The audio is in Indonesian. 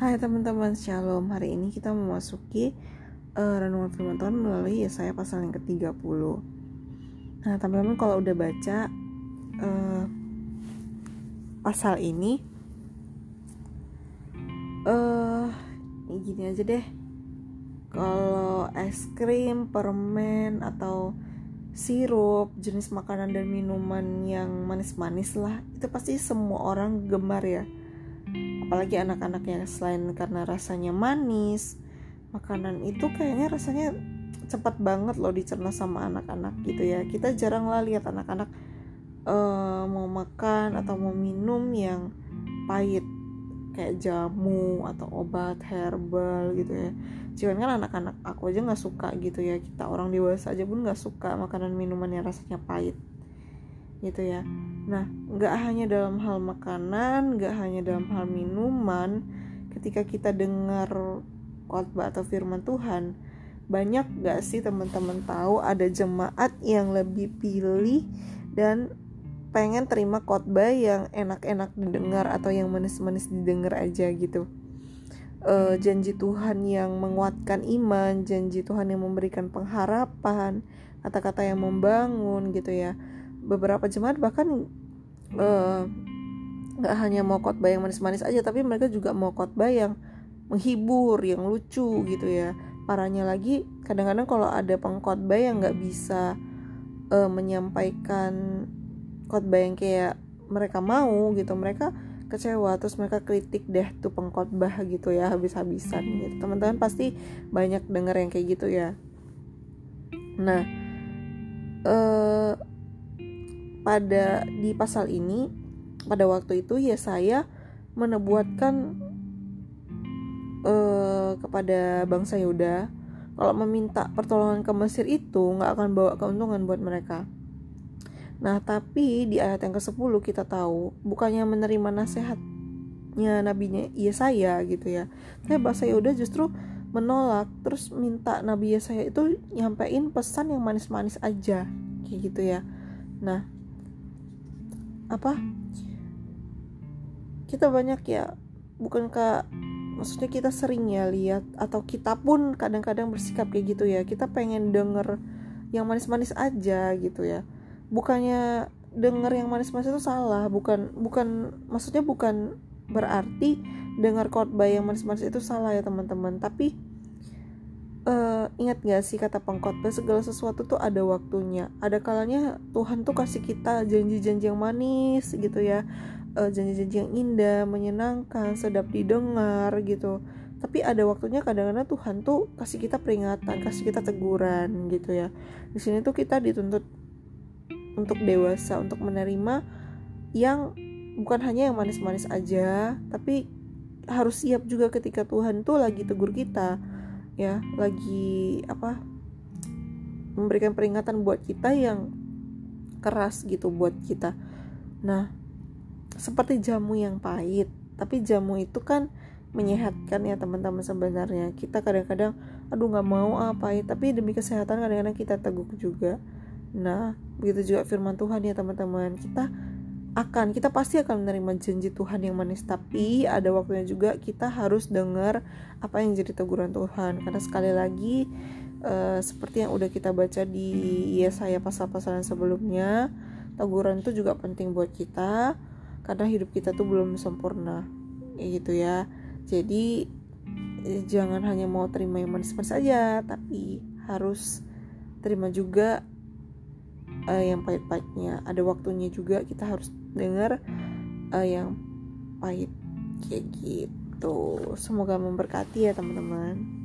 Hai teman-teman, Shalom. Hari ini kita memasuki uh, renungan firman Tuhan melalui Yesaya pasal yang ke-30. Nah, teman-teman kalau udah baca uh, pasal ini uh, gini aja deh. Kalau es krim, permen atau sirup, jenis makanan dan minuman yang manis-manis lah, itu pasti semua orang gemar ya apalagi anak-anaknya selain karena rasanya manis makanan itu kayaknya rasanya cepat banget loh dicerna sama anak-anak gitu ya. Kita jarang lah lihat anak-anak uh, mau makan atau mau minum yang pahit kayak jamu atau obat herbal gitu ya. Cuman kan anak-anak aku aja nggak suka gitu ya. Kita orang dewasa aja pun nggak suka makanan minuman yang rasanya pahit gitu ya. Nah nggak hanya dalam hal makanan nggak hanya dalam hal minuman ketika kita dengar khotbah atau firman Tuhan banyak gak sih teman-teman tahu ada jemaat yang lebih pilih dan pengen terima khotbah yang enak-enak didengar atau yang manis-manis didengar aja gitu? Uh, janji Tuhan yang menguatkan iman janji Tuhan yang memberikan pengharapan kata-kata yang membangun gitu ya beberapa jemaat bahkan eh, nggak uh, hanya mau khotbah yang manis-manis aja tapi mereka juga mau khotbah yang menghibur yang lucu gitu ya. Parahnya lagi kadang-kadang kalau ada pengkhotbah yang nggak bisa uh, menyampaikan khotbah yang kayak mereka mau gitu mereka kecewa terus mereka kritik deh tuh pengkhotbah gitu ya habis-habisan gitu. Teman-teman pasti banyak denger yang kayak gitu ya. Nah uh, pada di pasal ini pada waktu itu ya saya menebuatkan uh, kepada bangsa Yuda kalau meminta pertolongan ke Mesir itu nggak akan bawa keuntungan buat mereka. Nah tapi di ayat yang ke-10 kita tahu bukannya menerima nasihatnya nabinya Yesaya gitu ya. Tapi bangsa Yehuda justru menolak terus minta Nabi Yesaya itu nyampein pesan yang manis-manis aja kayak gitu ya. Nah apa? Kita banyak ya bukan bukankah maksudnya kita sering ya lihat atau kita pun kadang-kadang bersikap kayak gitu ya. Kita pengen denger yang manis-manis aja gitu ya. Bukannya denger yang manis-manis itu salah bukan bukan maksudnya bukan berarti dengar khotbah yang manis-manis itu salah ya teman-teman. Tapi uh, ingat gak sih kata pengkhotbah segala sesuatu tuh ada waktunya. Ada kalanya Tuhan tuh kasih kita janji-janji yang manis gitu ya. Uh, janji-janji yang indah menyenangkan sedap didengar gitu. Tapi ada waktunya kadang-kadang Tuhan tuh kasih kita peringatan kasih kita teguran gitu ya. Di sini tuh kita dituntut untuk dewasa untuk menerima yang bukan hanya yang manis-manis aja tapi harus siap juga ketika Tuhan tuh lagi tegur kita ya lagi apa memberikan peringatan buat kita yang keras gitu buat kita. Nah seperti jamu yang pahit tapi jamu itu kan menyehatkan ya teman-teman sebenarnya. Kita kadang-kadang aduh nggak mau apa ya tapi demi kesehatan kadang-kadang kita teguk juga. Nah begitu juga firman Tuhan ya teman-teman. Kita akan kita pasti akan menerima janji Tuhan yang manis. Tapi ada waktunya juga kita harus dengar apa yang jadi teguran Tuhan. Karena sekali lagi uh, seperti yang udah kita baca di Yesaya pasal-pasal yang sebelumnya teguran itu juga penting buat kita karena hidup kita tuh belum sempurna. Ya gitu ya. Jadi eh, jangan hanya mau terima yang manis-manis saja tapi harus terima juga uh, yang pahit-pahitnya. Ada waktunya juga kita harus dengar uh, yang pahit kayak gitu. Semoga memberkati ya teman-teman